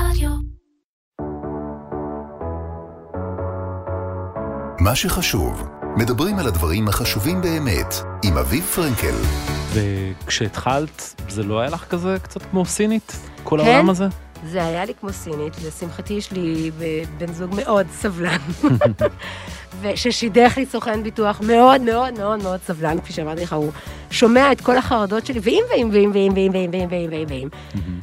רדיו. מה שחשוב, מדברים על הדברים החשובים באמת, עם אביב פרנקל. וכשהתחלת, זה לא היה לך כזה קצת כמו סינית? כל כן. העולם הזה? זה היה לי כמו סינית, לשמחתי יש לי בן זוג מאוד סבלן, וששידך לי סוכן ביטוח מאוד מאוד מאוד מאוד סבלן, כפי שאמרתי לך, הוא שומע את כל החרדות שלי, ואם ואם ואם ואם ואם ואם ואם ואם ואם ואם.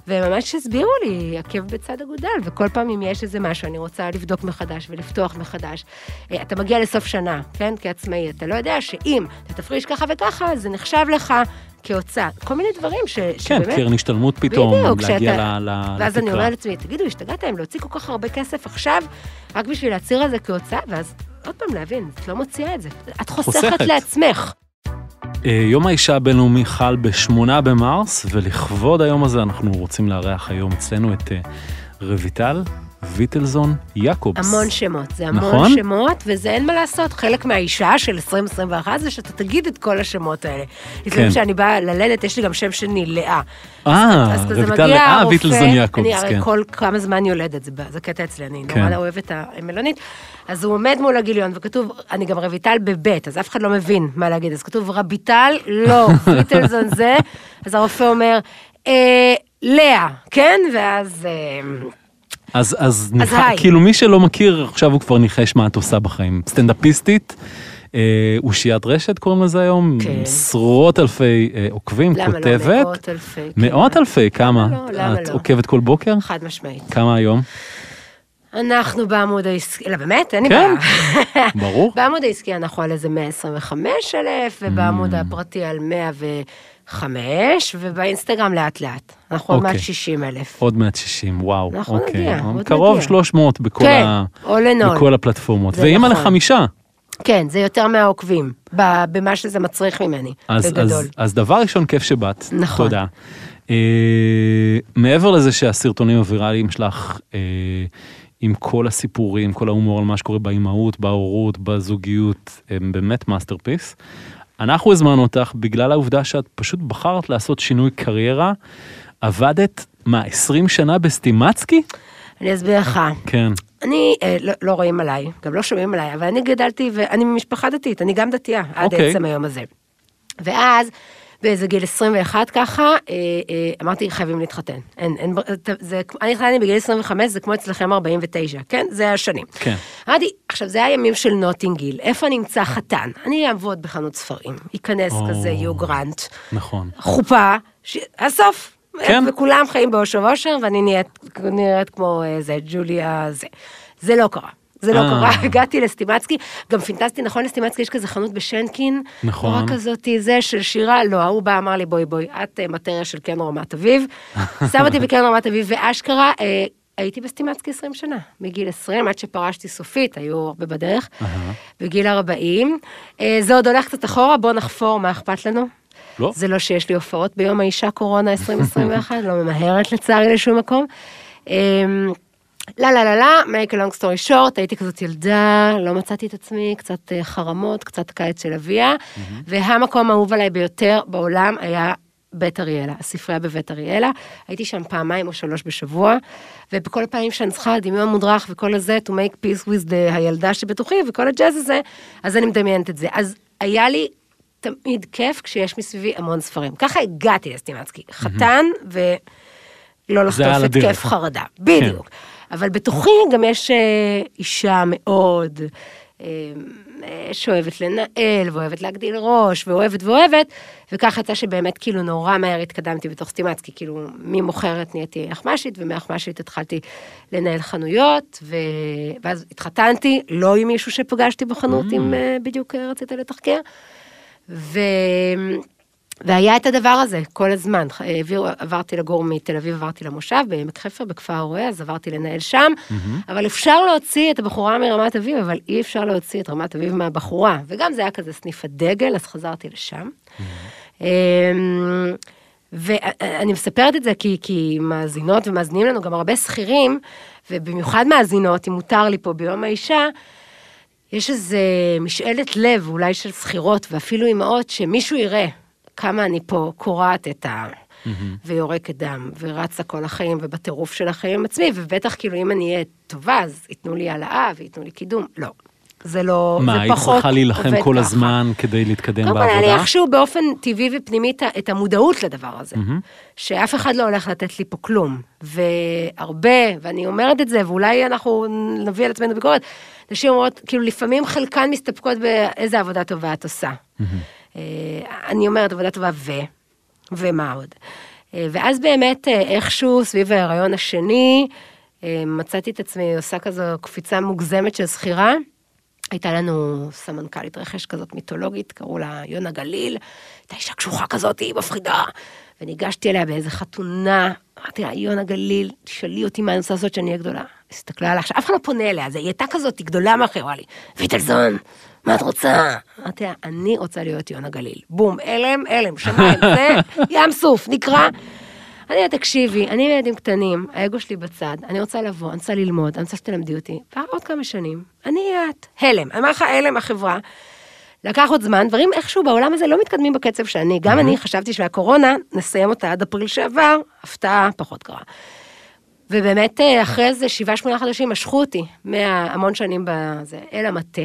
וממש הסבירו לי, עקב בצד אגודל, וכל פעם אם יש איזה משהו, אני רוצה לבדוק מחדש ולפתוח מחדש. אה, אתה מגיע לסוף שנה, כן, כעצמאי, אתה לא יודע שאם אתה תפריש ככה וככה, זה נחשב לך כהוצאה. כל מיני דברים ש, כן, שבאמת... קרן השתלמות פתאום, בדיוק, להגיע שאתה- ל- ל- ואז אני לתקרה. אומרת לעצמי, תגידו, השתגעתם להוציא כל כך הרבה כסף עכשיו, רק בשביל להצהיר על זה כהוצאה, ואז עוד פעם להבין, את לא מוציאה את זה. את חוסכת חוסכת. לעצמך. אה, יום האישה הבינלאומי חל ב-8 במרס, ולכבוד היום הזה אנחנו רוצים לארח היום אצלנו את אה, רויטל ויטלזון יעקובס. המון שמות, זה המון נכון? שמות, וזה אין מה לעשות. חלק מהאישה של 2021 זה שאתה תגיד את כל השמות האלה. כן. לפעמים כשאני באה ללדת, יש לי גם שם שני, לאה. אה, רויטל לאה ויטלזון אני יעקובס, הרי כן. כל כמה זמן יולדת, זה, זה קטע אצלי, אני כן. נורא אוהבת המלונית. אז הוא עומד מול הגיליון, וכתוב, אני גם רויטל בבית, אז אף אחד לא מבין מה להגיד, אז כתוב רביטל, לא, ויטלזון זה, אז הרופא אומר, אה, לאה, כן? ואז... אה, אז, אז, נח... היי. כאילו מי שלא מכיר, עכשיו הוא כבר ניחש מה את עושה בחיים. סטנדאפיסטית, אה, אושיית רשת קוראים לזה היום, כן. עשרות אלפי אה, עוקבים, למה כותבת. לא? מאות אלפי. כן. מאות אלפי, כמה? לא? למה את לא? עוקבת כל בוקר? חד משמעית. כמה היום? אנחנו בעמוד העסקי, לא באמת, אין לי כן. בעיה. ברור. בעמוד העסקי אנחנו על איזה 125 אלף, Mm. ובעמוד הפרטי על 105, ובאינסטגרם לאט לאט. אנחנו עוד אוקיי. מעט 60 אלף. עוד מעט 60, וואו. אנחנו אוקיי. נגיע, עוד קרוב נגיע. 300 בכל, כן, ה... בכל הפלטפורמות. ואימא נכון. לחמישה. כן, זה יותר מהעוקבים, במה שזה מצריך ממני, אז, בגדול. אז, אז דבר ראשון, כיף שבאת. נכון. תודה. אה, מעבר לזה שהסרטונים הוויראליים שלך, אה, עם כל הסיפורים, כל ההומור על מה שקורה באימהות, בהורות, בזוגיות, הם באמת masterpiece. אנחנו הזמנו אותך בגלל העובדה שאת פשוט בחרת לעשות שינוי קריירה. עבדת, מה, 20 שנה בסטימצקי? אני אסביר לך. כן. אני, אה, לא, לא רואים עליי, גם לא שומעים עליי, אבל אני גדלתי, ואני ממשפחה דתית, אני גם דתייה, עד אוקיי. עצם היום הזה. ואז, באיזה גיל 21 ככה, אה, אה, אמרתי, חייבים להתחתן. אין, אין, זה, אני התחתנתי בגיל 25, זה כמו אצלכם 49, כן? זה השנים. כן. אמרתי, עכשיו, זה היה ימים של נוטינגיל, איפה אני אמצא חתן? אני אעבוד בחנות ספרים, ייכנס או. כזה יו גרנט, נכון. חופה, ש... הסוף. כן. וכולם חיים באושר ואושר, ואני נראית, נראית כמו אה, זה, ג'וליה זה. זה לא קרה. זה לא אה. קרה, הגעתי לסטימצקי, גם פינטסטי, נכון לסטימצקי יש כזה חנות בשנקין, נכון. נורא כזאתי, זה של שירה, לא, ההוא בא, אמר לי, בואי בואי, את אה, מטריה של קן רמת אביב, שם אותי בקן רמת אביב, ואשכרה, אה, הייתי בסטימצקי 20 שנה, מגיל 20, עד שפרשתי סופית, היו הרבה בדרך, בגיל 40, אה, זה עוד הולך קצת אחורה, בוא נחפור, מה אכפת לנו? לא? זה לא שיש לי הופעות ביום האישה קורונה 2021, לא ממהרת לצערי לשום מקום. לא, לא, לא, לא, make a long story short, הייתי כזאת ילדה, לא מצאתי את עצמי, קצת אה, חרמות, קצת קיץ של אביה, והמקום האהוב עליי ביותר בעולם היה בית אריאלה, הספרייה בבית אריאלה. הייתי שם פעמיים או שלוש בשבוע, ובכל פעמים שאני צריכה דמיון מודרך וכל הזה, to make peace with the הילדה שבתוכי וכל הג'אז הזה, אז אני מדמיינת את זה. אז היה לי תמיד כיף כשיש מסביבי המון ספרים. ככה הגעתי לסטימצקי, חתן ולא זה היה לחטוף את. כיף חרדה, בדיוק. אבל בתוכי גם יש אה, אישה מאוד אה, שאוהבת לנהל, ואוהבת להגדיל ראש, ואוהבת ואוהבת, וככה יצא שבאמת כאילו נורא מהר התקדמתי בתוך סטימצקי, כאילו ממוכרת נהייתי אחמ"שית, ומאחמ"שית התחלתי לנהל חנויות, ו... ואז התחתנתי, לא עם מישהו שפגשתי בחנות, Mm. אם אה, בדיוק רצית לתחקר. ו... והיה את הדבר הזה כל הזמן, העבירו, עברתי לגור מתל אביב, עברתי למושב בעמק חפר, בכפר הרועה, אז עברתי לנהל שם, אבל אפשר להוציא את הבחורה מרמת אביב, אבל אי אפשר להוציא את רמת אביב מהבחורה, וגם זה היה כזה סניף הדגל, אז חזרתי לשם. אמ, ואני מספרת את זה כי, כי מאזינות ומאזינים לנו גם הרבה שכירים, ובמיוחד מאזינות, אם מותר לי פה ביום האישה, יש איזה משאלת לב, אולי של שכירות ואפילו אימהות, שמישהו יראה כמה אני פה קורעת את ויורקת דם, ורצה כל החיים, ובטירוף של החיים עם עצמי, ובטח כאילו אם אני אהיה טובה, אז ייתנו לי העלאה וייתנו לי קידום. לא. זה לא, מה, זה היית פחות צריכה להילחם עובד כל ככה. הזמן כדי להתקדם קודם כל, בעבודה? איכשהו באופן טבעי ופנימי את ה- המודעות לדבר הזה. מהמם. שאף אחד לא הולך לתת לי פה כלום. והרבה, ואני אומרת את זה, ואולי אנחנו נביא על עצמנו ביקורת, נשים אומרות, כאילו לפעמים חלקן מסתפקות באיזה עבודה טובה את עושה. אה, אני אומרת עבודה טובה ו... ומה עוד? אה, ואז באמת אה, איכשהו סביב ההיריון השני, אה, מצאתי את עצמי עושה כזו קפיצה מוגזמת של זכירה. הייתה לנו סמנכ"לית רכש כזאת מיתולוגית, קראו לה יונה גליל, הייתה אישה קשוחה כזאת, היא מפחידה. וניגשתי אליה באיזה חתונה, אמרתי לה, יונה גליל, תשאלי אותי מה אני רוצה לעשות שאני אהיה גדולה. הסתכלה עליי, עכשיו אף אחד לא פונה אליה, אז היא הייתה כזאת, היא גדולה מאחר, אמרה לי, ויטלזון, מה את רוצה? אמרתי לה, אני רוצה להיות יונה גליל. בום, הלם, הלם, שמיים, זה, ים סוף, נקרא. אני אומרת, תקשיבי, אני עם ילדים קטנים, האגו שלי בצד, אני רוצה לבוא, אני רוצה ללמוד, אני רוצה שתלמדי אותי. עוד כמה שנים, אני את, הלם, אני אומר לך, הלם, החברה. לקח עוד זמן, דברים איכשהו בעולם הזה לא מתקדמים בקצב שאני, גם אני חשבתי שהקורונה, נסיים אותה עד אפריל שעבר, הפתעה פחות קרה. ובאמת, אה, אחרי איזה שבעה, שמונה חודשים משכו אותי, מהמון שנים בזה, אל המטה.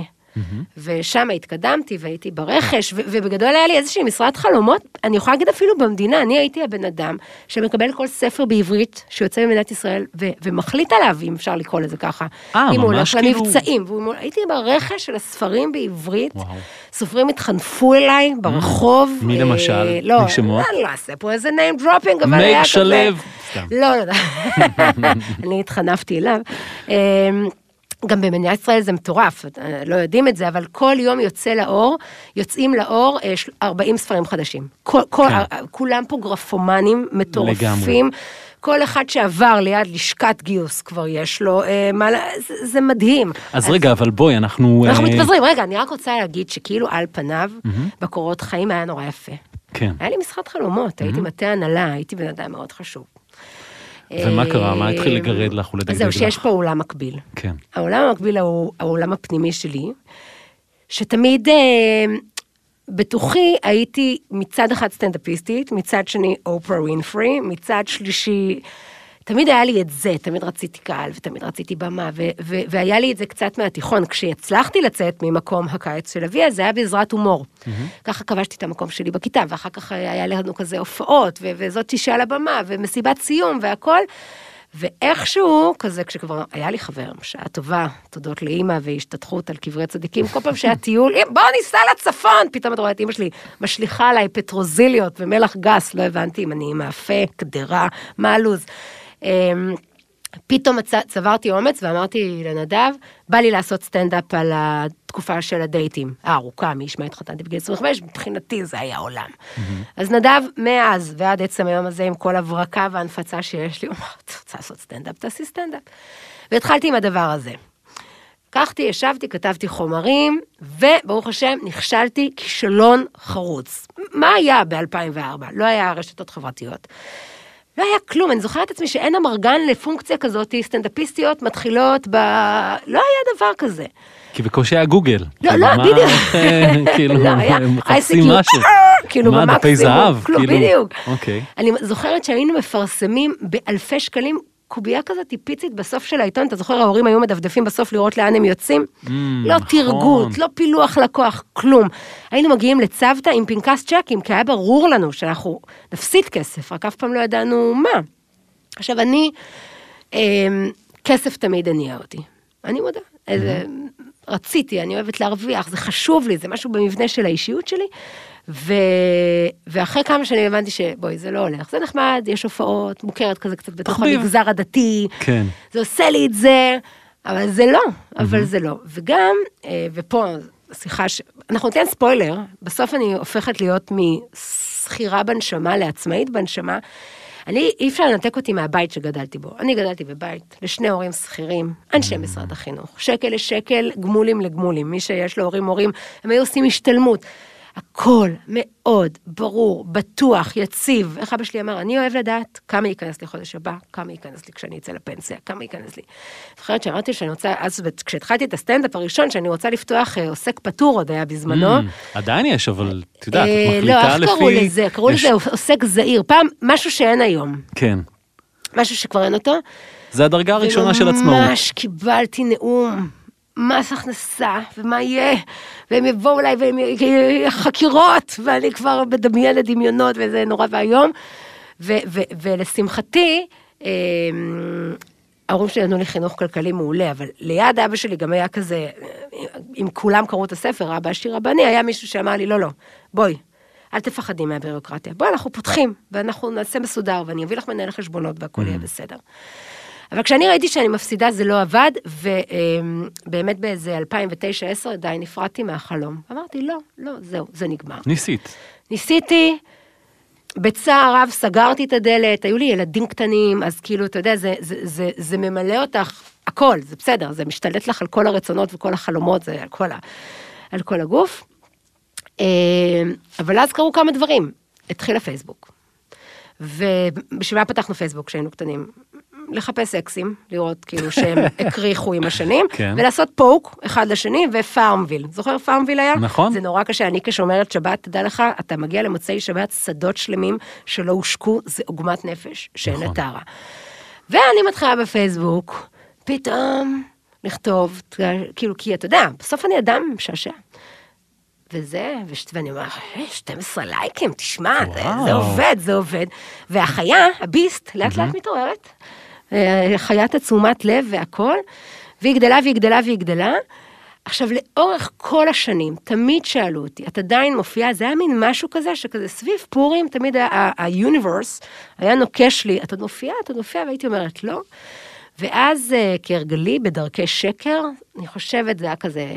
ושם התקדמתי והייתי ברכש, ו- ובגדול היה לי איזושהי משרת חלומות, אני יכולה להגיד אפילו במדינה, אני הייתי הבן אדם שמקבל כל ספר בעברית שיוצא ממדינת ישראל, ו- ומחליט עליו, אם אפשר לקרוא לזה ככה. אה, אם הוא הולך כאילו- למבצעים, והוא- הייתי ברכש של הספרים בעברית, וואו. סופרים התחנפו אליי ברחוב. מי אה, למשל? לא, מי שמות? אני לא אעשה פה איזה name dropping, אבל מייק היה כזה. שלו. סתם. לא, לא, אני התחנפתי אליו. גם במדינת ישראל זה מטורף, אה, לא יודעים את זה, אבל כל יום יוצא לאור, יוצאים לאור אה, של- 40 ספרים חדשים. כל, כל, כן. אה, כולם פה גרפומנים מטורפים. לגמרי. כל אחד שעבר ליד לשכת גיוס כבר יש לו, אה, מה, זה, זה מדהים. אז רגע, אבל בואי, אנחנו... אנחנו אה, מתפזרים, רגע, אני רק רוצה להגיד שכאילו על פניו, בקורות חיים היה נורא יפה. כן. היה לי משחק חלומות, הייתי מטה הנהלה, הייתי בן אדם מאוד חשוב. ומה קרה? מה התחיל אה, לגרד לך ולדגדג אז זהו, לך? שיש פה עולם מקביל. כן. העולם המקביל הוא העולם הפנימי שלי, שתמיד אה, בתוכי הייתי מצד אחד סטנדאפיסטית, מצד שני אופרה ווינפרי, מצד שלישי, תמיד היה לי את זה, תמיד רציתי קהל ותמיד רציתי במה, ו- ו- והיה לי את זה קצת מהתיכון. כשהצלחתי לצאת ממקום הקיץ של אבי, אז זה היה בעזרת הומור. ככה כבשתי את המקום שלי בכיתה, ואחר כך היה לנו כזה הופעות, ו- וזאת שעל הבמה, ומסיבת סיום והכל. ואיכשהו, כזה, כשכבר היה לי חבר, שעה טובה, תודות לאימא והשתתחות על קברי צדיקים, כל פעם שהיה טיול, "אם, בוא ניסע לצפון, פתאום את רואה את אימא שלי משליכה עליי פטרוזיליות ומלח גס, לא הבנתי אם אני מאפה, קדרה, מה הלו"ז. אמ, פתאום. צברתי אומץ ואמרתי לנדב, בא לי לעשות סטנדאפ על התקופה של הדייטים הארוכה, מי ישמע התחתנתי בגיל 25, מבחינתי זה היה עולם. אז נדב, מאז ועד עצם היום הזה, עם כל הברקה וההנפצה שיש לי, הוא אמר, את רוצה לעשות סטנדאפ, תעשי סטנדאפ. והתחלתי עם הדבר הזה. לקחתי, ישבתי, כתבתי חומרים, וברוך השם, נכשלתי כישלון חרוץ. מה היה ב-2004? לא היה רשתות חברתיות. לא היה כלום, אני זוכרת את עצמי שאין אמרגן לפונקציה כזאת, סטנדאפיסטיות מתחילות ב... לא היה דבר כזה. כי בקושי היה גוגל. לא, כאילו, לא, בדיוק. כאילו, לא, מחפשים משהו. כאילו מה, דפי זהב? כלום, כאילו, בדיוק. אוקיי. אני זוכרת שהיינו מפרסמים באלפי שקלים קובייה כזאת טיפיצית בסוף של העיתון, אתה זוכר, ההורים היו מדפדפים בסוף לראות לאן הם יוצאים? לא נכון. תרגות, לא פילוח לקוח, כלום. היינו מגיעים לצוותא עם פנקס צ'קים, כי היה ברור לנו שאנחנו נפסיד כסף, רק אף פעם לא ידענו מה. עכשיו, אני, אה, כסף תמיד הניע אותי. אני מודה. איזה, רציתי, אני אוהבת להרוויח, זה חשוב לי, זה משהו במבנה של האישיות שלי. ו... ואחרי כמה שנים הבנתי שבואי, זה לא הולך, זה נחמד, יש הופעות, מוכרת כזה קצת בתוך תחביב. המגזר הדתי, כן. זה עושה לי את זה, אבל זה לא, אבל זה לא. וגם, אה, ופה, סליחה, ש... אנחנו ניתן ספוילר, בסוף אני הופכת להיות משכירה בנשמה לעצמאית בנשמה. אני, אי אפשר לנתק אותי מהבית שגדלתי בו. אני גדלתי בבית לשני הורים שכירים, אנשי משרד החינוך, שקל לשקל, גמולים לגמולים. מי שיש לו הורים מורים, הם היו עושים השתלמות. הכל מאוד ברור, בטוח, יציב. איך אבא שלי אמר, אני אוהב לדעת כמה ייכנס לי חודש הבא, כמה ייכנס לי כשאני אצא לפנסיה, כמה ייכנס לי. זוכרת שאמרתי שאני רוצה, אז כשהתחלתי את הסטנדאפ הראשון, שאני רוצה לפתוח אה, עוסק פטור, עוד היה בזמנו. Mm, עדיין יש, אבל את יודעת, את אה, לא, מחליטה איך לפי... קראו לזה? קראו לזה עוסק זעיר. פעם, משהו שאין היום. כן. משהו שכבר אין אותו. זה הדרגה הראשונה של עצמאות. וממש קיבלתי נאום, מס הכנסה, ומה יהיה, והם יבואו אליי והם חקירות, ואני כבר מדמיינת דמיונות, וזה נורא ואיום. ו- ו- ולשמחתי, אה, ההורים שלי נתנו לי חינוך כלכלי מעולה, אבל ליד אבא שלי גם היה כזה, אם כולם קראו את הספר, אבא עשיר רבני, היה מישהו שאמר לי, לא, לא, בואי, אל תפחדי מהבירוקרטיה. בואי, אנחנו פותחים, ואנחנו נעשה מסודר, ואני אביא לך מנהל חשבונות והכל יהיה בסדר. אבל כשאני ראיתי שאני מפסידה זה לא עבד, ובאמת באיזה 2009-2010 די נפרדתי מהחלום. אמרתי, לא, לא, זהו, זה נגמר. ניסית. ניסיתי, בצער רב סגרתי את הדלת, היו לי ילדים קטנים, אז כאילו, אתה יודע, זה, זה, זה, זה ממלא אותך, הכל, זה בסדר, זה משתלט לך על כל הרצונות וכל החלומות, זה על כל, ה, על כל הגוף. אה, אבל אז קרו כמה דברים. התחיל הפייסבוק. ובשביל מה פתחנו פייסבוק כשהיינו קטנים? לחפש אקסים, לראות כאילו שהם הקריחו עם השנים, כן. ולעשות poke אחד לשני ו FarmVille. זוכר FarmVille היה? נכון. זה נורא קשה, אני כשומרת שבת, תדע לך, אתה מגיע למוצאי שבת, שדות שלמים שלא הושקו, זה עוגמת נפש שאין נכון. לטרה. ואני מתחילה בפייסבוק, פתאום לכתוב, כאילו, כי אתה יודע, בסוף אני אדם משעשע. וזה, וש- ואני אומר, "אה, 12 לייקים, תשמע, זה, זה. עובד, זה עובד. והחיה, הביסט, לאט לאט מתעוררת. אה, חיית התשומת לב והכל, והיא גדלה והיא גדלה והיא גדלה. עכשיו, לאורך כל השנים, תמיד שאלו אותי, את עדיין מופיעה? זה היה מין משהו כזה, שכזה סביב פורים, תמיד ה-universe היה נוקש לי, את עוד מופיעה? את עוד מופיעה? והייתי אומרת, לא. ואז אה, כהרגלי, בדרכי שקר, אני חושבת, זה היה כזה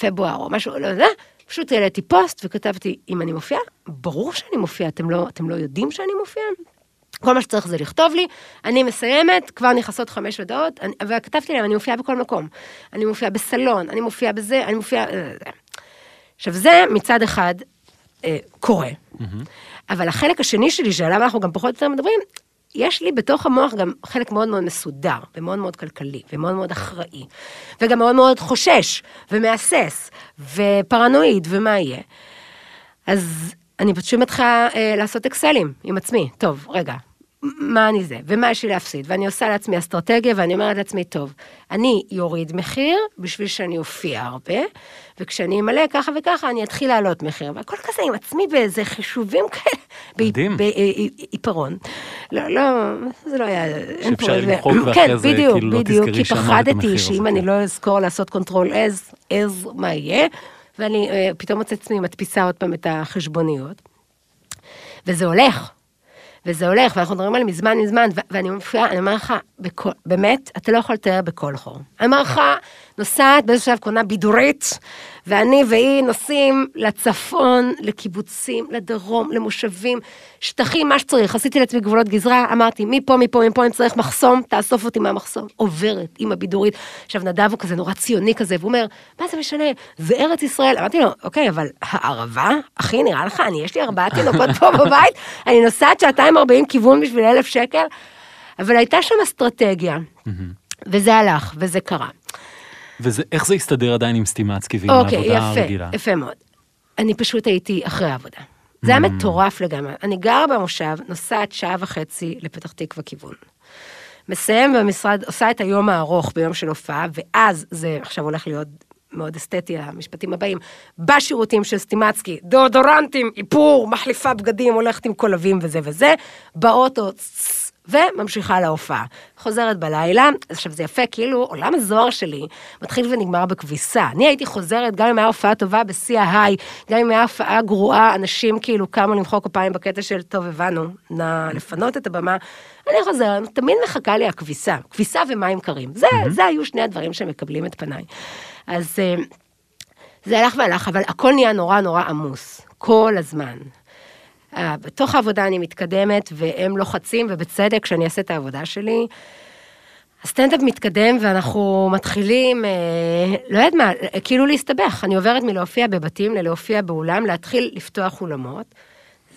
פברואר או משהו, לא יודע, פשוט העליתי פוסט וכתבתי, אם אני מופיעה, ברור שאני מופיעה, אתם לא, אתם לא יודעים שאני מופיעה? כל מה שצריך זה לכתוב לי, אני מסיימת, כבר נכנסות חמש הודעות, אני- וכתבתי להם, אני מופיעה בכל מקום. אני מופיעה בסלון, אני מופיעה בזה, אני מופיעה... עכשיו, זה מצד אחד אה, קורה, אבל החלק השני שלי, שעליו אנחנו גם פחות או יותר מדברים, יש לי בתוך המוח גם חלק מאוד מאוד מסודר, ומאוד מאוד כלכלי, ומאוד מאוד אחראי, וגם מאוד מאוד חושש, ומהסס, ופרנואיד, ומה יהיה. אז אני פשוט מתחילה אה, לעשות אקסלים עם עצמי. טוב, רגע, מה אני זה, ומה יש לי להפסיד? ואני עושה לעצמי אסטרטגיה, ואני אומרת לעצמי, טוב, אני יוריד מחיר בשביל שאני אופיע הרבה, וכשאני אמלא ככה וככה, אני אתחיל להעלות מחיר. והכל כזה עם עצמי באיזה חישובים כאלה. מדהים. בעיפרון. לא, לא, זה לא היה... שאפשר למחוק ואחרי כן, זה בדיוק, כאילו לא בדיוק, תזכרי כי שאמרת את פחדתי המחיר, אז שאם אני כן. לא אזכור לעשות קונטרול אז, אז מה יהיה, ואני אה, פתאום מוצאת עצמי מדפיסה עוד פעם את החשבוניות. וזה הולך, וזה הולך, ואנחנו מדברים על מזמן מזמן, ואני מופיעה, אני אומר לך, בכל, באמת, אתה לא יכול לתאר בכל חור. אני אומר לך, נוסעת באיזשהו שלב קונה בידורית, ואני והיא נוסעים לצפון, לקיבוצים, לדרום, למושבים, שטחים, מה שצריך. עשיתי לעצמי גבולות גזרה, אמרתי, מפה, מפה, מפה, אם צריך מחסום, תאסוף אותי מהמחסום. עוברת עם הבידורית. עכשיו, נדב הוא כזה נורא ציוני כזה, והוא אומר, מה זה משנה, זה ארץ ישראל. אמרתי לו, אוקיי, אבל הערבה, אחי, נראה לך, אני, יש לי ארבעה תינוקות פה בבית, אני נוסעת שעתיים ארבעים כיוון בשביל אלף שקל, אבל הייתה שם אסטרטגיה, וזה הלך, וזה קרה. ואיך זה הסתדר עדיין עם סטימצקי ועם אוקיי, העבודה יפה, הרגילה? יפה מאוד. אני פשוט הייתי אחרי העבודה. זה היה מטורף לגמרי. אני גרה במושב, נוסעת שעה וחצי לפתח תקווה כיוון. מסיים במשרד, עושה את היום הארוך ביום של הופעה, ואז זה עכשיו הולך להיות מאוד אסתטי, המשפטים הבאים, בשירותים של סטימצקי, דאודורנטים, איפור, מחליפה בגדים, הולכת עם קולבים וזה וזה, באוטו, צ- וממשיכה להופעה. חוזרת בלילה, עכשיו זה יפה, כאילו עולם הזוהר שלי מתחיל ונגמר בכביסה. אני הייתי חוזרת, גם אם הייתה הופעה טובה בשיא ההיי, גם אם הייתה הופעה גרועה, אנשים כאילו קמו למחוא כפיים בקטע של, טוב, הבנו, נא לפנות את הבמה. אני חוזרת, תמיד מחכה לי הכביסה, כביסה ומים קרים. זה, זה היו שני הדברים שמקבלים את פניי. אז אה, זה הלך והלך, אבל הכל נהיה נורא נורא עמוס, כל הזמן. אה, בתוך העבודה אני מתקדמת, והם לוחצים, ובצדק, כשאני אעשה את העבודה שלי. הסטנדאפ מתקדם ואנחנו מתחילים, אה, לא יודעת מה, אה, כאילו להסתבך. אני עוברת מלהופיע בבתים ללהופיע באולם, להתחיל לפתוח אולמות,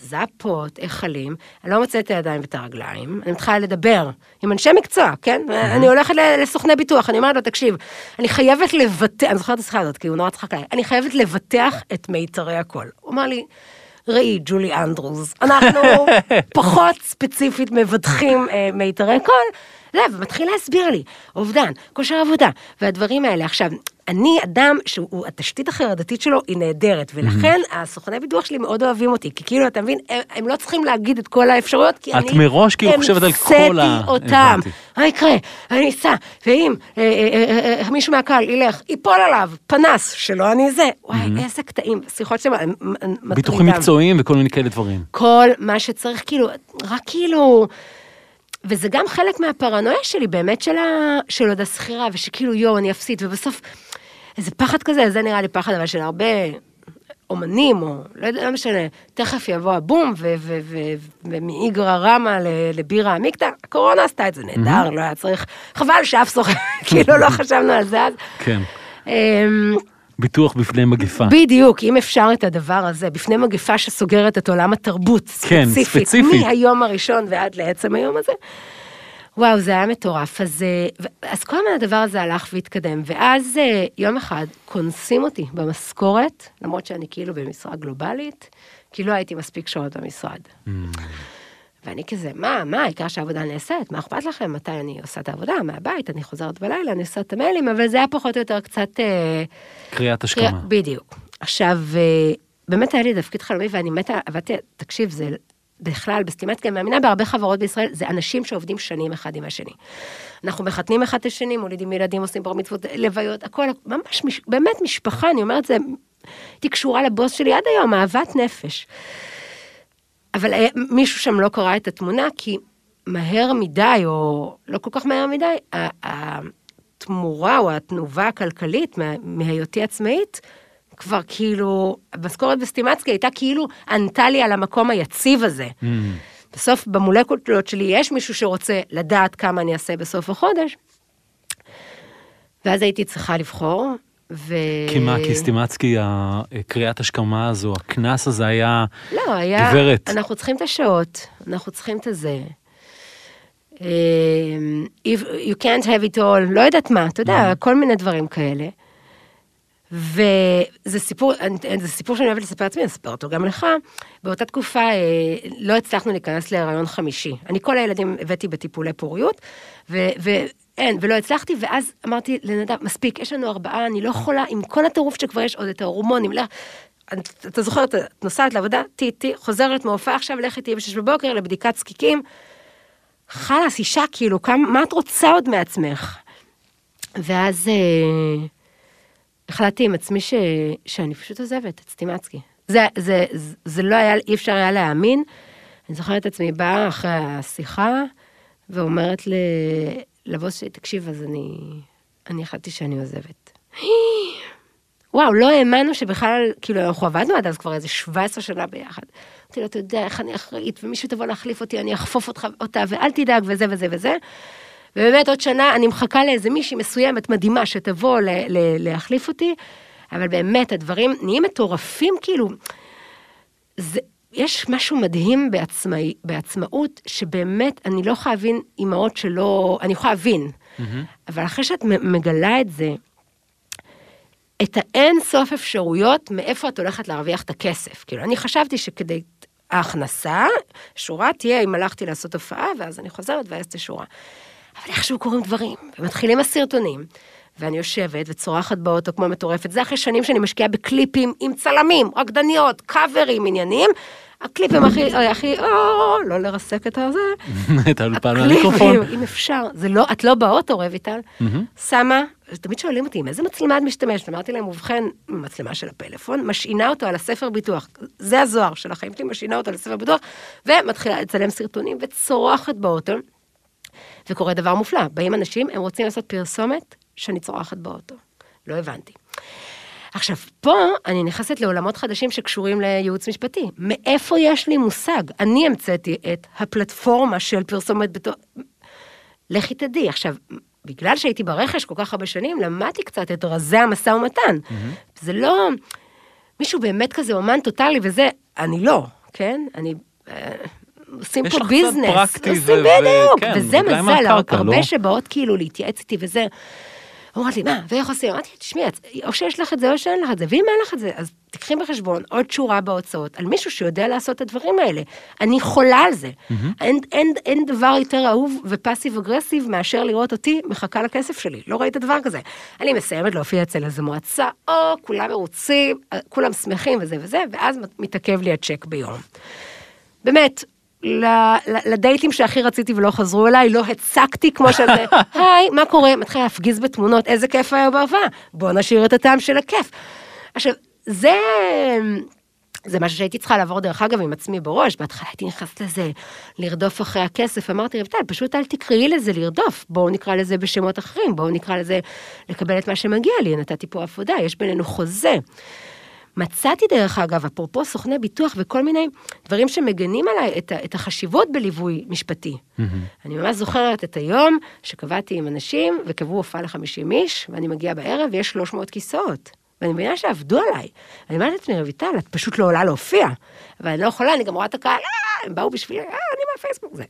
זפות, היכלים, אני לא מוצאת את הידיים ואת הרגליים, אני מתחילה לדבר עם אנשי מקצוע, כן? אני הולכת לסוכני ביטוח, אני אומרת לו, תקשיב, אני חייבת לבטח, אני זוכרת את השיחה הזאת, כי הוא נורא צחק עליי, אני חייבת לבטח את מיתרי הקול. הוא אמר לי, ראי, ג'ולי אנדרוס, אנחנו פחות ספציפית מבטחים אה, מיתרי קול, זה, ומתחיל להסביר לי, אובדן, כושר עבודה, והדברים האלה. עכשיו, אני אדם שהוא, התשתית החרדתית שלו היא נהדרת, ולכן הסוכני ביטוח שלי מאוד אוהבים אותי, כי כאילו, אתה מבין, הם, הם לא צריכים להגיד את כל האפשרויות, כי את אני... מראש כאילו חושבת על כל ה- המצאתי אותם. מה יקרה? אני אסע, ואם אה, אה, אה, אה, מישהו מהקהל ילך, ייפול עליו, פנס, שלא אני זה. וואי, איזה קטעים, שיחות הם- הם ביטוחים מטרידם. מקצועיים וכל מיני כאלה דברים. כל מה שצריך, כאילו, רק כאילו... וזה גם חלק מהפרנויה שלי, באמת, של, ה... של עוד השכירה, ושכאילו, יואו, אני אפסיד, ובסוף, איזה פחד כזה, זה נראה לי פחד, אבל של הרבה אומנים, או לא יודע, לא משנה, תכף יבוא הבום, ומאיגרא רמא לבירה עמיקתא, הקורונה עשתה את זה נהדר, לא היה צריך, חבל שאף סוכן, כאילו, לא חשבנו על זה אז. כן. אמ, ביטוח בפני מגפה. בדיוק, אם אפשר את הדבר הזה, בפני מגפה שסוגרת את עולם התרבות, כן, ספציפית, ספציפית. מהיום הראשון ועד לעצם היום הזה. וואו, זה היה מטורף. אז, אה, אז כל הזמן הדבר הזה הלך והתקדם, ואז אה, יום אחד קונסים אותי במשכורת, למרות שאני כאילו במשרה גלובלית, כי לא הייתי מספיק שעות במשרד. Mm. ואני כזה, מה, מה, העיקר שהעבודה נעשית, מה אכפת לכם, מתי אני עושה את העבודה, מהבית, אני חוזרת בלילה, אני עושה את המיילים, אבל זה היה פחות או יותר קצת... אה, קריאת השכמה. בדיוק. עכשיו, באמת היה לי תפקיד חלומי, ואני מתה, עבדתי, תקשיב, זה בכלל, בסטימצקי, אני מאמינה בהרבה חברות בישראל, זה אנשים שעובדים שנים אחד עם השני. אנחנו מחתנים אחד את השני, מולידים ילדים, עושים בר מצוות, לוויות, הכל, ממש, מש, באמת משפחה, אני אומרת, זה, הייתי קשורה לבוס שלי עד היום, אהבת נפש. אבל היה- מישהו שם לא קרא את התמונה, כי מהר מדי, או לא כל כך מהר מדי, התמורה או התנובה הכלכלית מה- מהיותי עצמאית, כבר כאילו, המשכורת בסטימצקי הייתה כאילו ענתה לי על המקום היציב הזה. Mm. בסוף במולקולות שלי יש מישהו שרוצה לדעת כמה אני אעשה בסוף החודש. ואז הייתי צריכה לבחור, ו... כי מה, כי סטימצקי, הקריאת השכמה הזו, הקנס הזה היה... לא, היה... גברת. אנחנו צריכים את השעות, אנחנו צריכים את הזה. If you can't have it all, לא יודעת מה, אתה יודע, כל מיני דברים כאלה. וזה סיפור, זה סיפור שאני אוהבת לספר לעצמי, אני אספר אותו גם לך. באותה תקופה אה, לא הצלחנו להיכנס להיריון חמישי. אני כל הילדים הבאתי בטיפולי פוריות, ו- ואין, ולא הצלחתי, ואז אמרתי לנדב, מספיק, יש לנו ארבעה, אני לא יכולה, עם כל הטירוף שכבר יש עוד את ההורמונים, לא, את- אתה זוכר, את נוסעת לעבודה, טי טי, חוזרת מהופעה עכשיו, לך איתי בשש בבוקר לבדיקת זקיקים. חלאס, אישה, כאילו, כמה, מה את רוצה עוד מעצמך? ואז אה, החלטתי עם עצמי ש, שאני פשוט עוזבת את סטימצקי. זה, זה, זה, זה לא היה, אי אפשר היה להאמין. אני זוכרת את עצמי באה אחרי השיחה, ואומרת ל, לבוס שלי, תקשיב, אז אני, אני החלטתי שאני עוזבת. וואו, לא האמנו שבכלל, כאילו, אנחנו עבדנו עד אז כבר איזה 17 שנה ביחד. אמרתי לו, אתה יודע איך אני אחראית, ומישהו תבוא להחליף אותי, אני אחפוף אותך, אותה, ואל תדאג, וזה וזה וזה. ובאמת עוד שנה אני מחכה לאיזה מישהי מסוימת מדהימה שתבוא ל- ל- להחליף אותי, אבל באמת הדברים נהיים מטורפים, כאילו, זה, יש משהו מדהים בעצמאי, בעצמאות, שבאמת אני לא יכולה להבין אימהות שלא, אני יכולה להבין, אבל אחרי שאת מגלה את זה, את האין סוף אפשרויות מאיפה את הולכת להרוויח את הכסף. כאילו, אני חשבתי שכדי ההכנסה, שורה תהיה אם הלכתי לעשות הופעה, ואז אני חוזרת ואז תהיה שורה. אבל איכשהו קורים דברים, ומתחילים הסרטונים, ואני יושבת וצורחת באוטו כמו מטורפת. זה אחרי שנים שאני משקיעה בקליפים עם צלמים, רקדניות, קאברים, עניינים. הקליפים הכי, הכי, או, לא לרסק את הזה. את האולפן מהמיקרופון. הקליפים, אם אפשר, זה לא, את לא באוטו, רויטל, שמה, תמיד שואלים אותי, עם איזה מצלמה את משתמשת? אמרתי להם, ובכן, מצלמה של הפלאפון, משעינה אותו על הספר ביטוח. זה הזוהר של החיים שלי, משעינה אותו על הספר ביטוח, ומתחילה לצלם סרטונים וצורחת באוטו. וקורה דבר מופלא, באים אנשים, הם רוצים לעשות פרסומת שאני צורחת באוטו. לא הבנתי. עכשיו, פה אני נכנסת לעולמות חדשים שקשורים לייעוץ משפטי. מאיפה יש לי מושג? אני המצאתי את הפלטפורמה של פרסומת בתור... לכי תדעי. עכשיו, בגלל שהייתי ברכש כל כך הרבה שנים, למדתי קצת את רזי המשא ומתן. זה לא, מישהו באמת כזה אומן טוטאלי וזה, אני לא, כן? אני... עושים יש פה לך קצת ביזנס, פרקטי עושים ו- בדיוק, כן, וזה מזל, הרבה לא? שבאות כאילו להתייעץ איתי וזה. אומרת לי, מה, ואיך עושים? אמרתי, תשמעי, או שיש לך את זה או שאין לך את זה, ואם אין לך את זה, אז תקחי בחשבון עוד שורה בהוצאות על מישהו שיודע לעשות את הדברים האלה. אני חולה על זה. אין, אין, אין דבר יותר אהוב ופאסיב אגרסיב מאשר לראות אותי מחכה לכסף שלי. לא ראית דבר כזה. אני מסיימת להופיע אצל איזה מועצה, או כולם מרוצים, כולם שמחים וזה וזה, ואז מתעכב לי הצ'ק ביום. באמת, לדייטים שהכי רציתי ולא חזרו אליי, לא הצקתי כמו שזה, היי, מה קורה? מתחיל להפגיז בתמונות, איזה כיף היה בהופעה, בוא נשאיר את הטעם של הכיף. עכשיו, זה... זה משהו שהייתי צריכה לעבור דרך אגב עם עצמי בראש, בהתחלה הייתי נכנסת לזה, לרדוף אחרי הכסף, אמרתי, רבטל, פשוט אל תקראי לזה לרדוף, בואו נקרא לזה בשמות אחרים, בואו נקרא לזה לקבל את מה שמגיע לי, נתתי פה עבודה, יש בינינו חוזה. מצאתי דרך אגב, אפרופו סוכני ביטוח וכל מיני דברים שמגנים עליי את, את החשיבות בליווי משפטי. אני ממש זוכרת את היום שקבעתי עם אנשים וקבעו הופעה ל-50 איש, ואני מגיעה בערב ויש 300 כיסאות. ואני מבינה שעבדו עליי. אני אומרת לעצמי, רויטל, את פשוט לא עולה להופיע. אבל אני לא יכולה, אני גם רואה את הקהל, אה, הם באו בשבילי, אה, אני מהפייסבוק זה.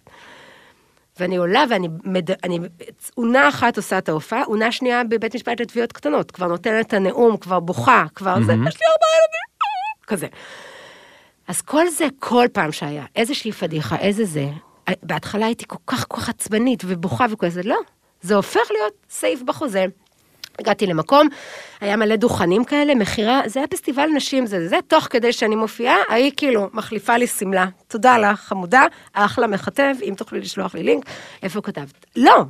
ואני עולה ואני, מד... אני, עונה אחת עושה את ההופעה, עונה שנייה בבית משפט לתביעות קטנות, כבר נותנת את הנאום, כבר בוכה, כבר זה, יש לי ארבעה ילדים, אה, כזה. אז כל זה, כל פעם שהיה, איזושהי פדיחה, איזה זה, בהתחלה הייתי כל כך כל כך עצבנית ובוכה וכזה, לא, זה הופך להיות סעיף בחוזה. הגעתי למקום, היה מלא דוכנים כאלה, מכירה, זה היה פסטיבל נשים, זה זה, תוך כדי שאני מופיעה, ההיא כאילו מחליפה לי שמלה. תודה לך, חמודה, אחלה מכתב, אם תוכלי לשלוח לי לינק, איפה כתבת? לא,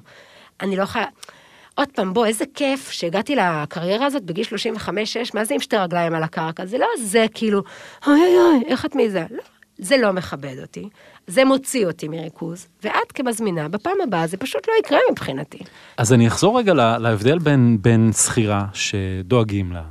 אני לא יכולה... עוד פעם, בוא, איזה כיף שהגעתי לקריירה הזאת בגיל 35-6, מה זה עם שתי רגליים על הקרקע? זה לא זה כאילו, אוי אוי אוי, איך את מזה? לא, זה לא מכבד אותי, זה מוציא אותי מריכוז, ואת כמזמינה, בפעם הבאה זה פשוט לא יקרה מבחינתי. אז אני אחזור רגע לה- להבדל בין, בין שכירה שדואגים לה,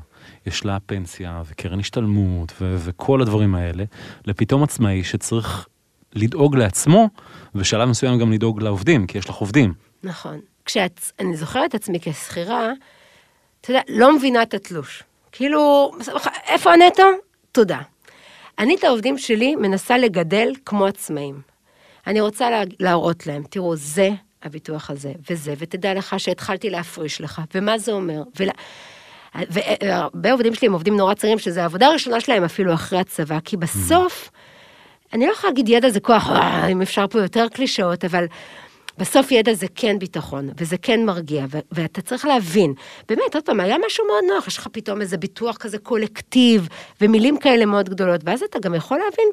יש לה פנסיה וקרן השתלמות ו- וכל הדברים האלה, לפתאום עצמאי שצריך לדאוג לעצמו, ובשלב מסוים גם לדאוג לעובדים, כי יש לך עובדים. נכון. כשאני זוכרת את עצמי כשכירה, אתה יודע, לא מבינה את התלוש. כאילו, איפה הנטו? תודה. אני את העובדים שלי מנסה לגדל כמו עצמאים. אני רוצה לה, להראות להם, תראו, זה הביטוח הזה, וזה, ותדע לך שהתחלתי להפריש לך, ומה זה אומר. ולה... והרבה עובדים שלי הם עובדים נורא צעירים, שזו העבודה הראשונה שלהם אפילו אחרי הצבא, כי בסוף, אני לא יכולה להגיד ידע זה כוח, אה, אם אפשר פה יותר קלישאות, אבל בסוף ידע זה כן ביטחון, וזה כן מרגיע, ו- ואתה צריך להבין. באמת, עוד פעם, היה משהו מאוד נוח, יש לך פתאום איזה ביטוח כזה קולקטיב, ומילים כאלה מאוד גדולות, ואז אתה גם יכול להבין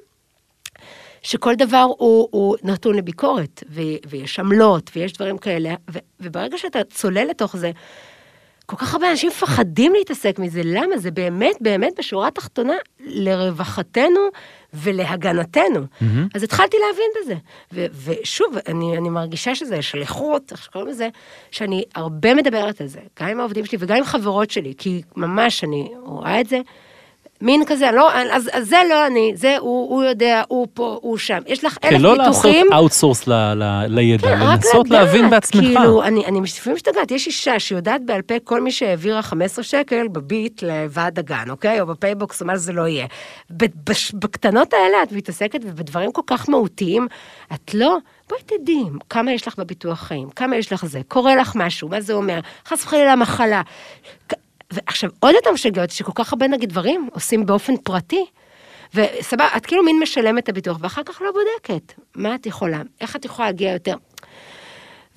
שכל דבר הוא, הוא נתון לביקורת, ו- ויש עמלות, ויש דברים כאלה, ו- וברגע שאתה צולל לתוך זה, כל כך הרבה אנשים מפחדים להתעסק מזה, למה? זה באמת, באמת, בשורה התחתונה, לרווחתנו ולהגנתנו. Mm-hmm. אז התחלתי להבין בזה. ו- ושוב, אני, אני מרגישה שזה שליחות, איך שקוראים לזה, שאני הרבה מדברת על זה, גם עם העובדים שלי וגם עם חברות שלי, כי ממש אני רואה את זה. מין כזה, לא, אז, אז זה לא אני, זה הוא, הוא יודע, הוא פה, הוא שם. יש לך אלף כן, לא לעשות ניתוחים. outsource ל- ל- לידע, כן, לנסות להבין בעצמך. כאילו, אני, אני לפעמים משתגעת, יש אישה שיודעת בעל פה כל מי שהעבירה 15 שקל בביט לוועד הגן, אוקיי? או ב PayBox, או מה שזה לא יהיה. בש- בקטנות האלה את מתעסקת, ובדברים כל כך מהותיים, את לא... בואי תדעי, כמה יש לך בביטוח חיים, כמה יש לך זה, קורה לך משהו, מה זה אומר, חס וחלילה מחלה. ועכשיו, עוד יותר משגע שכל כך הרבה נגיד דברים עושים באופן פרטי, וסבבה, את כאילו מין משלמת את הביטוח, ואחר כך לא בודקת. מה את יכולה? איך את יכולה להגיע יותר?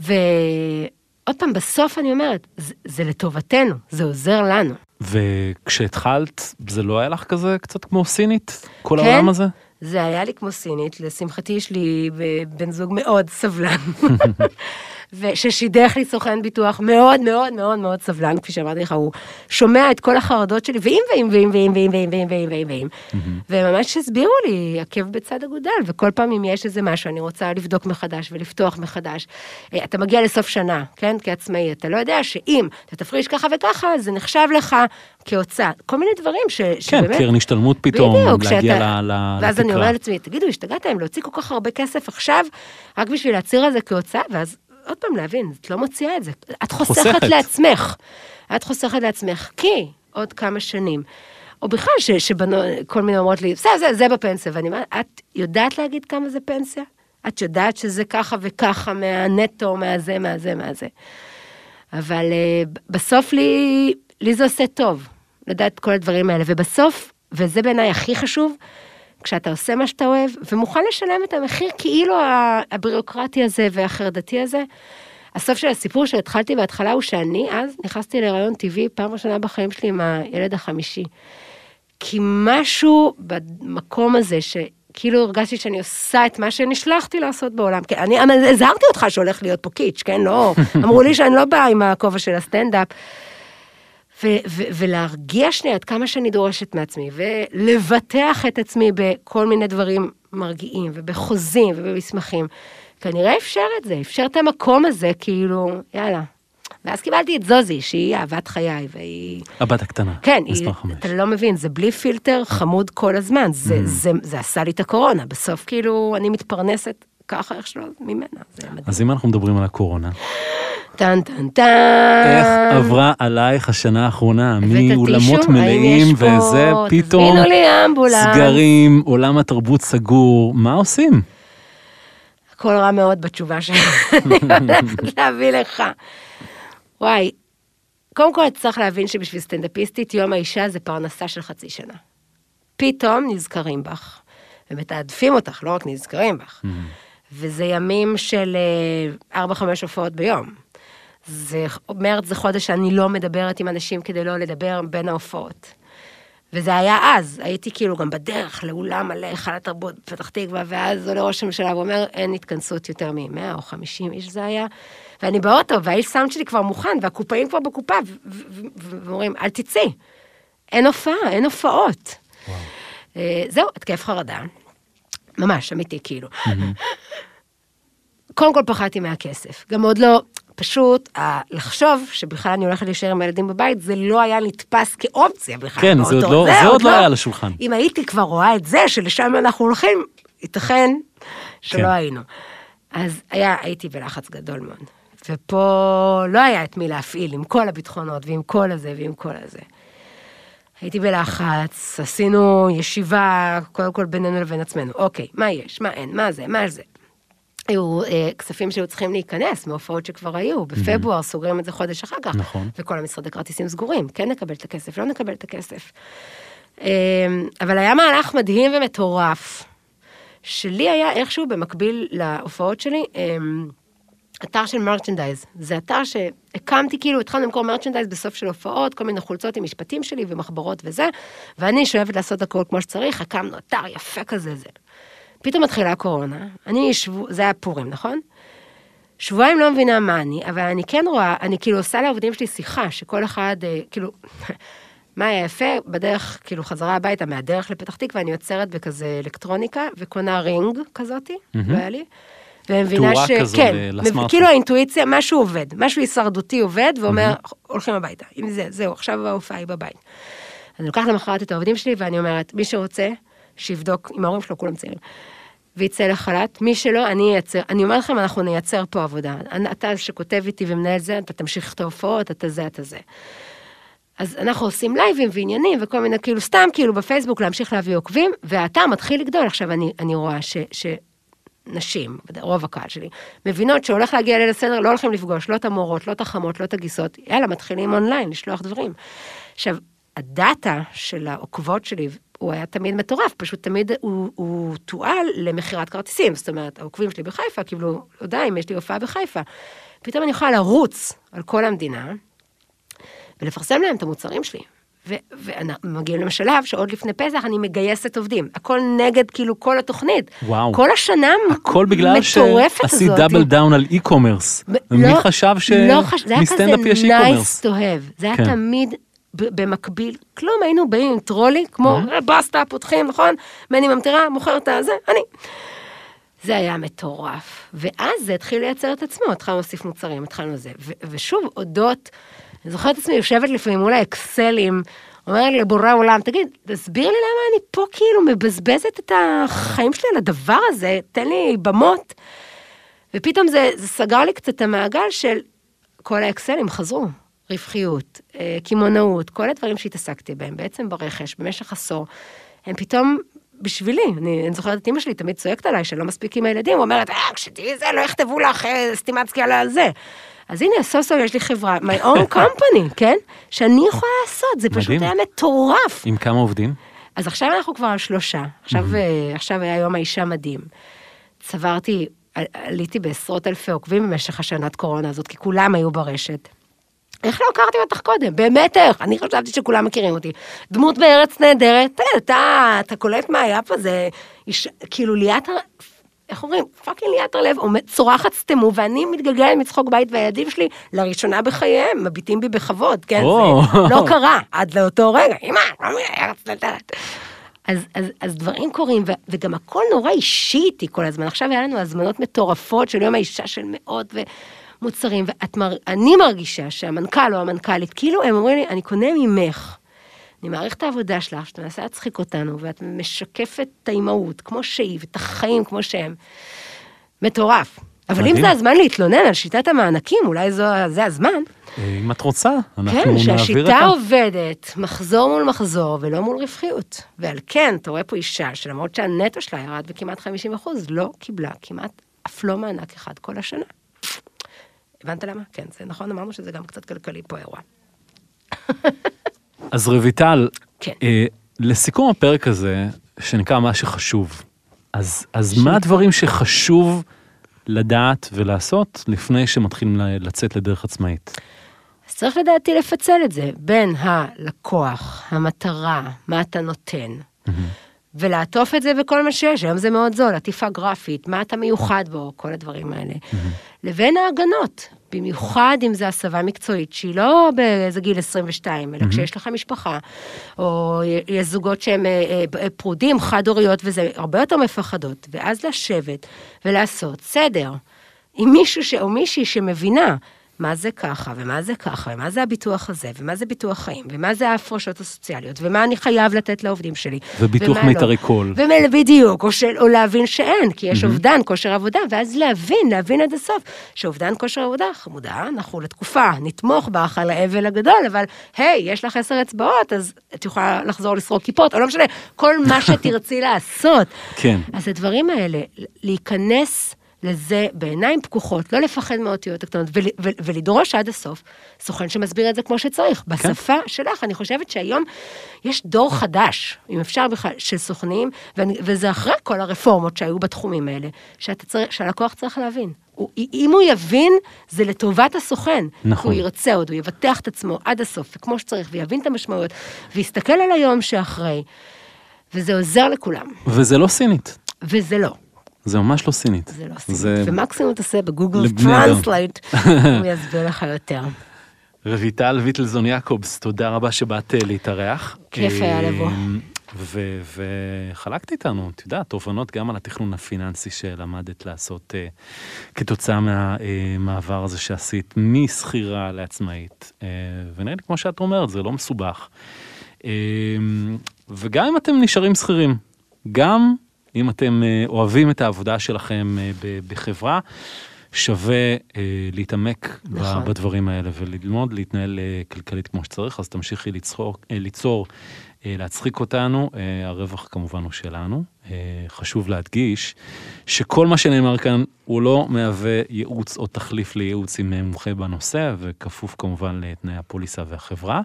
ועוד פעם, בסוף אני אומרת, זה, זה לטובתנו, זה עוזר לנו. וכשהתחלת, זה לא היה לך כזה קצת כמו סינית? כל כן? העולם הזה? זה היה לי כמו סינית, לשמחתי יש לי בן זוג מאוד סבלן, וששידך לי סוכן ביטוח מאוד מאוד מאוד מאוד סבלן, כפי שאמרתי לך, הוא שומע את כל החרדות שלי, ואם ואם ואם ואם ואם ואם ואם ואם ואם ואם, וממש הסבירו לי, עקב בצד אגודל, וכל פעם אם יש איזה משהו, אני רוצה לבדוק מחדש ולפתוח מחדש. אה, אתה מגיע לסוף שנה, כן, כעצמאי, אתה לא יודע שאם אתה תפריש ככה וככה, זה נחשב לך כהוצאה. כל מיני דברים ש, כן, שבאמת... קרן השתלמות פתאום, בדיוק, להגיע שאתה- ל- ל- ואז אני לתקרה. אומרת לעצמי, תגידו, השתגעתם להוציא כל כך הרבה כסף עכשיו, רק בשביל להצהיר על זה כהוצאה, ואז עוד פעם להבין, את לא מוציאה את זה. את חוסכת, חוסכת. לעצמך. את חוסכת לעצמך, כי עוד כמה שנים. או בכלל, ש- שבנו, כל מיני אומרות לי, זה, זה, זה בפנסיה, ואני אומרת, את יודעת להגיד כמה זה פנסיה? את יודעת שזה ככה וככה מהנטו, מהזה, מהזה, מהזה. אבל uh, בסוף לי, לי זה עושה טוב, לדעת כל הדברים האלה, ובסוף, וזה בעיניי הכי חשוב, כשאתה עושה מה שאתה אוהב, ומוכן לשלם את המחיר כאילו הבירוקרטי הזה והחרדתי הזה, הסוף של הסיפור שהתחלתי בהתחלה הוא שאני אז נכנסתי להיריון טבעי פעם ראשונה בחיים שלי עם הילד החמישי. כי משהו במקום הזה, שכאילו הרגשתי שאני עושה את מה שנשלחתי לעשות בעולם. כן, אני הזהרתי אותך שהולך להיות פה קיץ', כן? לא, אמרו לי שאני לא באה עם הכובע של הסטנדאפ. ו- ו- ולהרגיע שנייה עד כמה שאני דורשת מעצמי, ולבטח את עצמי בכל מיני דברים מרגיעים, ובחוזים ובמסמכים. כנראה אפשר את זה, אפשר את המקום הזה, כאילו, יאללה. ואז קיבלתי את זוזי, שהיא אהבת חיי, והיא... הבת הקטנה. כן, מספר חמש. אתה לא מבין, זה בלי פילטר חמוד כל הזמן, זה, Mm. זה, זה עשה לי את הקורונה, בסוף כאילו אני מתפרנסת ככה איך שלא ממנה, זה מדהים. אז אם אנחנו מדברים על הקורונה, טן טן טן. איך עברה עלייך השנה האחרונה, מאולמות מלאים? וזה, פתאום. סגרים, עולם התרבות סגור, מה עושים? הכל רע מאוד בתשובה שאני הולכת להביא לך. וואי, קודם כל צריך להבין שבשביל סטנדאפיסטית יום האישה זה פרנסה של חצי שנה. פתאום נזכרים בך, ומתעדפים אותך, לא רק נזכרים בך. וזה ימים של אה, ארבע, חמש הופעות ביום. זה, מרץ זה חודש שאני לא מדברת עם אנשים כדי לא לדבר בין ההופעות. וזה היה אז, הייתי כאילו גם בדרך לאולם מלא, היכל התרבות בפתח תקווה, ואז עולה ראש הממשלה ואומר, אין התכנסות יותר מ-100 או 50 איש זה היה. ואני באוטו, והאיש סאונד שלי כבר מוכן, והקופאים כבר בקופה, ואומרים, אל תצאי. אין הופעה, אין הופעות. אה, זהו, התקף חרדה. ממש, אמיתי, כאילו. קודם כל פחדתי מהכסף. גם עוד לא, פשוט לחשוב שבכלל אני הולכת להישאר עם הילדים בבית, זה לא היה נתפס כאופציה בכלל. כן, זה עוד לא- זה עוד לא היה על השולחן. אם הייתי כבר רואה את זה, שלשם אנחנו הולכים, ייתכן שלא כן. היינו. אז היה, הייתי בלחץ גדול מאוד. ופה לא היה את מי להפעיל, עם כל הביטחונות, ועם כל הזה, ועם כל הזה. הייתי בלחץ, עשינו ישיבה, קודם כל בינינו לבין עצמנו. אוקיי, מה יש, מה אין, מה זה, מה זה. היו אה, כספים שהיו צריכים להיכנס מהופעות שכבר היו, בפברואר סוגרים את זה חודש אחר כך. נכון. וכל המשרדי כרטיסים סגורים, כן נקבל את הכסף, לא נקבל את הכסף. אה, אבל היה מהלך מדהים ומטורף, שלי היה איכשהו במקביל להופעות שלי, אה, אתר של מרצ'נדייז. זה אתר שהקמתי, כאילו, התחלנו למכור מרצ'נדייז בסוף של הופעות, כל מיני חולצות עם משפטים שלי ומחברות וזה, ואני שאוהבת לעשות הכל כמו שצריך, הקמנו אתר יפה כזה, זה. פתאום מתחילה הקורונה, אני שבוע, זה היה פורים, נכון? שבועיים לא מבינה מה אני, אבל אני כן רואה, אני כאילו עושה לעובדים שלי שיחה, שכל אחד, אה, כאילו, מה היה יפה, בדרך, כאילו, חזרה הביתה, מהדרך לפתח תקווה, אני יוצרת בכזה אלקטרוניקה, וקונה רינג כזאתי, לא היה לי. ומבינה תאורה ש... כזו כן, לסמארטפון. כאילו האינטואיציה, משהו עובד, משהו הישרדותי עובד, ואומר, הולכים הביתה, אם זה, זהו, עכשיו ההופעה היא בבית. אני לוקחת למחרת את העובדים שלי, ואני אומרת, מי שרוצה, שיבדוק, עם ההורים שלו, כולם צעירים. ויצא לחל"ת, מי שלא, אני אייצר, אני אומרת לכם, אנחנו נייצר פה עבודה. אתה שכותב איתי ומנהל זה, אתה תמשיך את ההופעות, אתה זה, אתה זה. אז אנחנו עושים לייבים ועניינים וכל מיני, כאילו, סתם כאילו בפייסבוק להמשיך להביא עוקבים, והאתר מתחיל לגדול. עכשיו, אני, אני רואה ש, שנשים, רוב הקהל שלי, מבינות שהולך להגיע ליל הסדר, לא הולכים לפגוש, לא את המורות, לא את החמות, לא את הגיסות, יאללה, מתחילים אונליין, לשלוח דברים. עכשיו, הדאטה של העוקבות שלי, הוא היה תמיד מטורף, פשוט תמיד הוא, הוא תועל למכירת כרטיסים. זאת אומרת, העוקבים שלי בחיפה קיבלו הודעה אם יש לי הופעה בחיפה. פתאום אני יכולה לרוץ על כל המדינה, ולפרסם להם את המוצרים שלי. ואנחנו מגיעים לשלב שעוד לפני פסח אני מגייסת עובדים. הכל נגד כאילו כל התוכנית. וואו. כל השנה הכל בגלל מטורפת הזאת. שעשית דאבל דאון על אי-קומרס. ומי לא- חשב לא חש- זה היה כזה שמסטנדאפ יש אי-קומרס? nice to have. זה היה כן. תמיד במקביל. כלום, היינו באים עם טרולי, כמו אה. "אה, בסטה, פותחים, נכון? מני ממטרה, מוכר את הזה, אני. זה היה מטורף. ואז זה התחיל לייצר את עצמו, התחלנו להוסיף מוצרים, התחלנו זה. ושוב, הודות, אני זוכרת את עצמי יושבת לפעמים מול האקסלים, אומרת לבורא עולם, תגיד, תסביר לי למה אני פה כאילו מבזבזת את החיים שלי על הדבר הזה, תן לי במות. ופתאום זה, זה סגר לי קצת את המעגל של כל האקסלים חזרו. רווחיות, אה, קמעונאות, כל הדברים שהתעסקתי בהם, בעצם ברכש, במשך עשור, הם פתאום בשבילי. אני, אני זוכרת את אמא שלי תמיד צועקת עליי שלא מספיק עם הילדים, אומרת, אה, כשתהיי זה, לא יכתבו לך אה, סטימצקי על זה. אז הנה, סוף סוף יש לי חברה, my own company, כן? שאני יכולה לעשות, זה פשוט מדהים. היה מטורף. עם כמה עובדים? אז עכשיו אנחנו כבר על שלושה. עכשיו, אה, עכשיו היה יום האישה מדהים. צברתי, ע- עליתי בעשרות אלפי עוקבים במשך השנת קורונה הזאת, כי כולם היו ברשת. איך לא הכרתי אותך קודם? באמת איך? אני חשבתי שכולם מכירים אותי. דמות בארץ נהדרת, אתה, אתה, קולט מה היה פה, זה איש, כאילו ליאת, איך אומרים? fucking ליאת הרלב, עומד- צורחת סתמו, ואני מתגלגלת מצחוק בית, והילדים שלי, לראשונה בחייהם, מביטים בי בכבוד, כן? זה לא קרה עד לאותו רגע, אמא, לא מארץ נהדרת. אז, אז, אז דברים קורים, ו, וגם הכל נורא אישי איתי כל הזמן. עכשיו היה לנו הזמנות מטורפות של יום האישה של מאות ומוצרים, ואני מרגישה שהמנכ"ל או המנכ"לית, כאילו הם אומרים לי, אני קונה ממך. אני מעריך את העבודה שלך, שאתה מנסה להצחיק אותנו, ואת משקפת את האימהות כמו שהיא, ואת החיים כמו שהם. מטורף. אבל אם מדהים. זה הזמן להתלונן על שיטת המענקים, אולי זו, זה הזמן. אה, אם את רוצה, אנחנו כן, נעביר שהשיטה אותה. עובדת מחזור מול מחזור ולא מול רווחיות. ועל כן, אתה רואה פה אישה שלמרות שהנטו שלה ירד בכמעט 50 אחוז, לא קיבלה כמעט אף לא מענק אחד כל השנה. הבנת למה? כן, זה נכון, אמרנו שזה גם קצת כלכלי פה האירוע. אז רויטל, כן. אה, לסיכום הפרק הזה, שנקרא מה שחשוב, אז, אז מה הדברים שחשוב לדעת ולעשות לפני שמתחילים לצאת לדרך עצמאית? אז צריך לדעתי לפצל את זה בין הלקוח, המטרה, מה אתה נותן, ולעטוף את זה בכל מה שיש, היום זה מאוד זול, עטיפה גרפית, מה אתה מיוחד בו, כל הדברים האלה, לבין ההגנות, במיוחד אם זו הסבה מקצועית, שהיא לא באיזה גיל 22, אלא כשיש לך משפחה, או יש זוגות שהם אה, אה, פרודים, חד-הוריות וזה, הרבה יותר מפחדות, ואז לשבת ולעשות סדר. עם מישהו ש... או מישהי שמבינה מה זה ככה, ומה זה ככה, ומה זה הביטוח הזה, ומה זה ביטוח חיים, ומה זה ההפרשות הסוציאליות, ומה אני חייב לתת לעובדים שלי. וביטוח לא. מיתרי קול. ומ- בדיוק, או, של, או להבין שאין, כי יש אובדן כושר עבודה, ואז להבין, להבין עד הסוף, שאובדן כושר עבודה, חמודה, אנחנו לתקופה, נתמוך בך על האבל הגדול, אבל היי, יש לך עשר אצבעות, אז את יכולה לחזור לסרוק כיפות, או לא משנה, כל מה שתרצי לעשות. כן. אז הדברים האלה, להיכנס לזה בעיניים פקוחות, לא לפחד מהאותיות הקטנות, ול, ול, ולדרוש עד הסוף סוכן שמסביר את זה כמו שצריך. בשפה שלך, אני חושבת שהיום יש דור חדש, אם אפשר בכלל, של סוכנים, ואני, וזה אחרי כל הרפורמות שהיו בתחומים האלה, צריך, שהלקוח צריך להבין. הוא, אם הוא יבין, זה לטובת הסוכן. נכון. הוא ירצה עוד, הוא יבטח את עצמו עד הסוף, וכמו שצריך, ויבין את המשמעויות, ויסתכל על היום שאחרי, וזה עוזר לכולם. וזה לא סינית, וזה לא. זה ממש לא סינית. זה לא סינית. זה ומקסימום תעשה ב Google Translate, הוא יסביר לך יותר. רביטל ויטלזון יעקבס, תודה רבה שבאת אה, להתארח. כיף היה אה, לבוא. וחלקת איתנו, את יודעת, תובנות גם על התכנון הפיננסי שלמדת לעשות אה, כתוצאה מהמעבר הזה שעשית משכירה לעצמאית. אה, ונראה לי, כמו שאת אומרת, זה לא מסובך. אה, וגם אם אתם נשארים שכירים, גם אם אתם אה, אוהבים את העבודה שלכם אה, בחברה, שווה אה, להתעמק נכון. בדברים האלה וללמוד להתנהל כלכלית כמו שצריך, אז תמשיכי ליצור, ליצור להצחיק אותנו, הרווח כמובן הוא שלנו. חשוב להדגיש שכל מה שנאמר כאן הוא לא מהווה ייעוץ או תחליף לייעוץ עם מומחה בנושא, וכפוף כמובן לתנאי הפוליסה והחברה.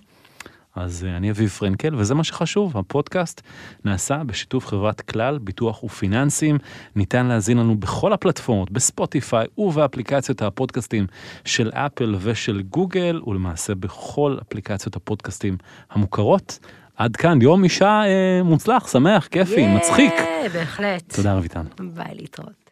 אז אה, אני אביב פרנקל, וזה מה שחשוב, הפודקאסט נעשה בשיתוף חברת כלל, ביטוח ופיננסים. ניתן להזין לנו בכל הפלטפורמות, בספוטיפיי ובאפליקציות הפודקאסטים של אפל ושל גוגל, ולמעשה בכל אפליקציות הפודקאסטים המוכרות. עד כאן, יום אישה אה, מוצלח, שמח, כיפי, מצחיק. יאה, בהחלט. תודה רויטל. ביי, להתראות.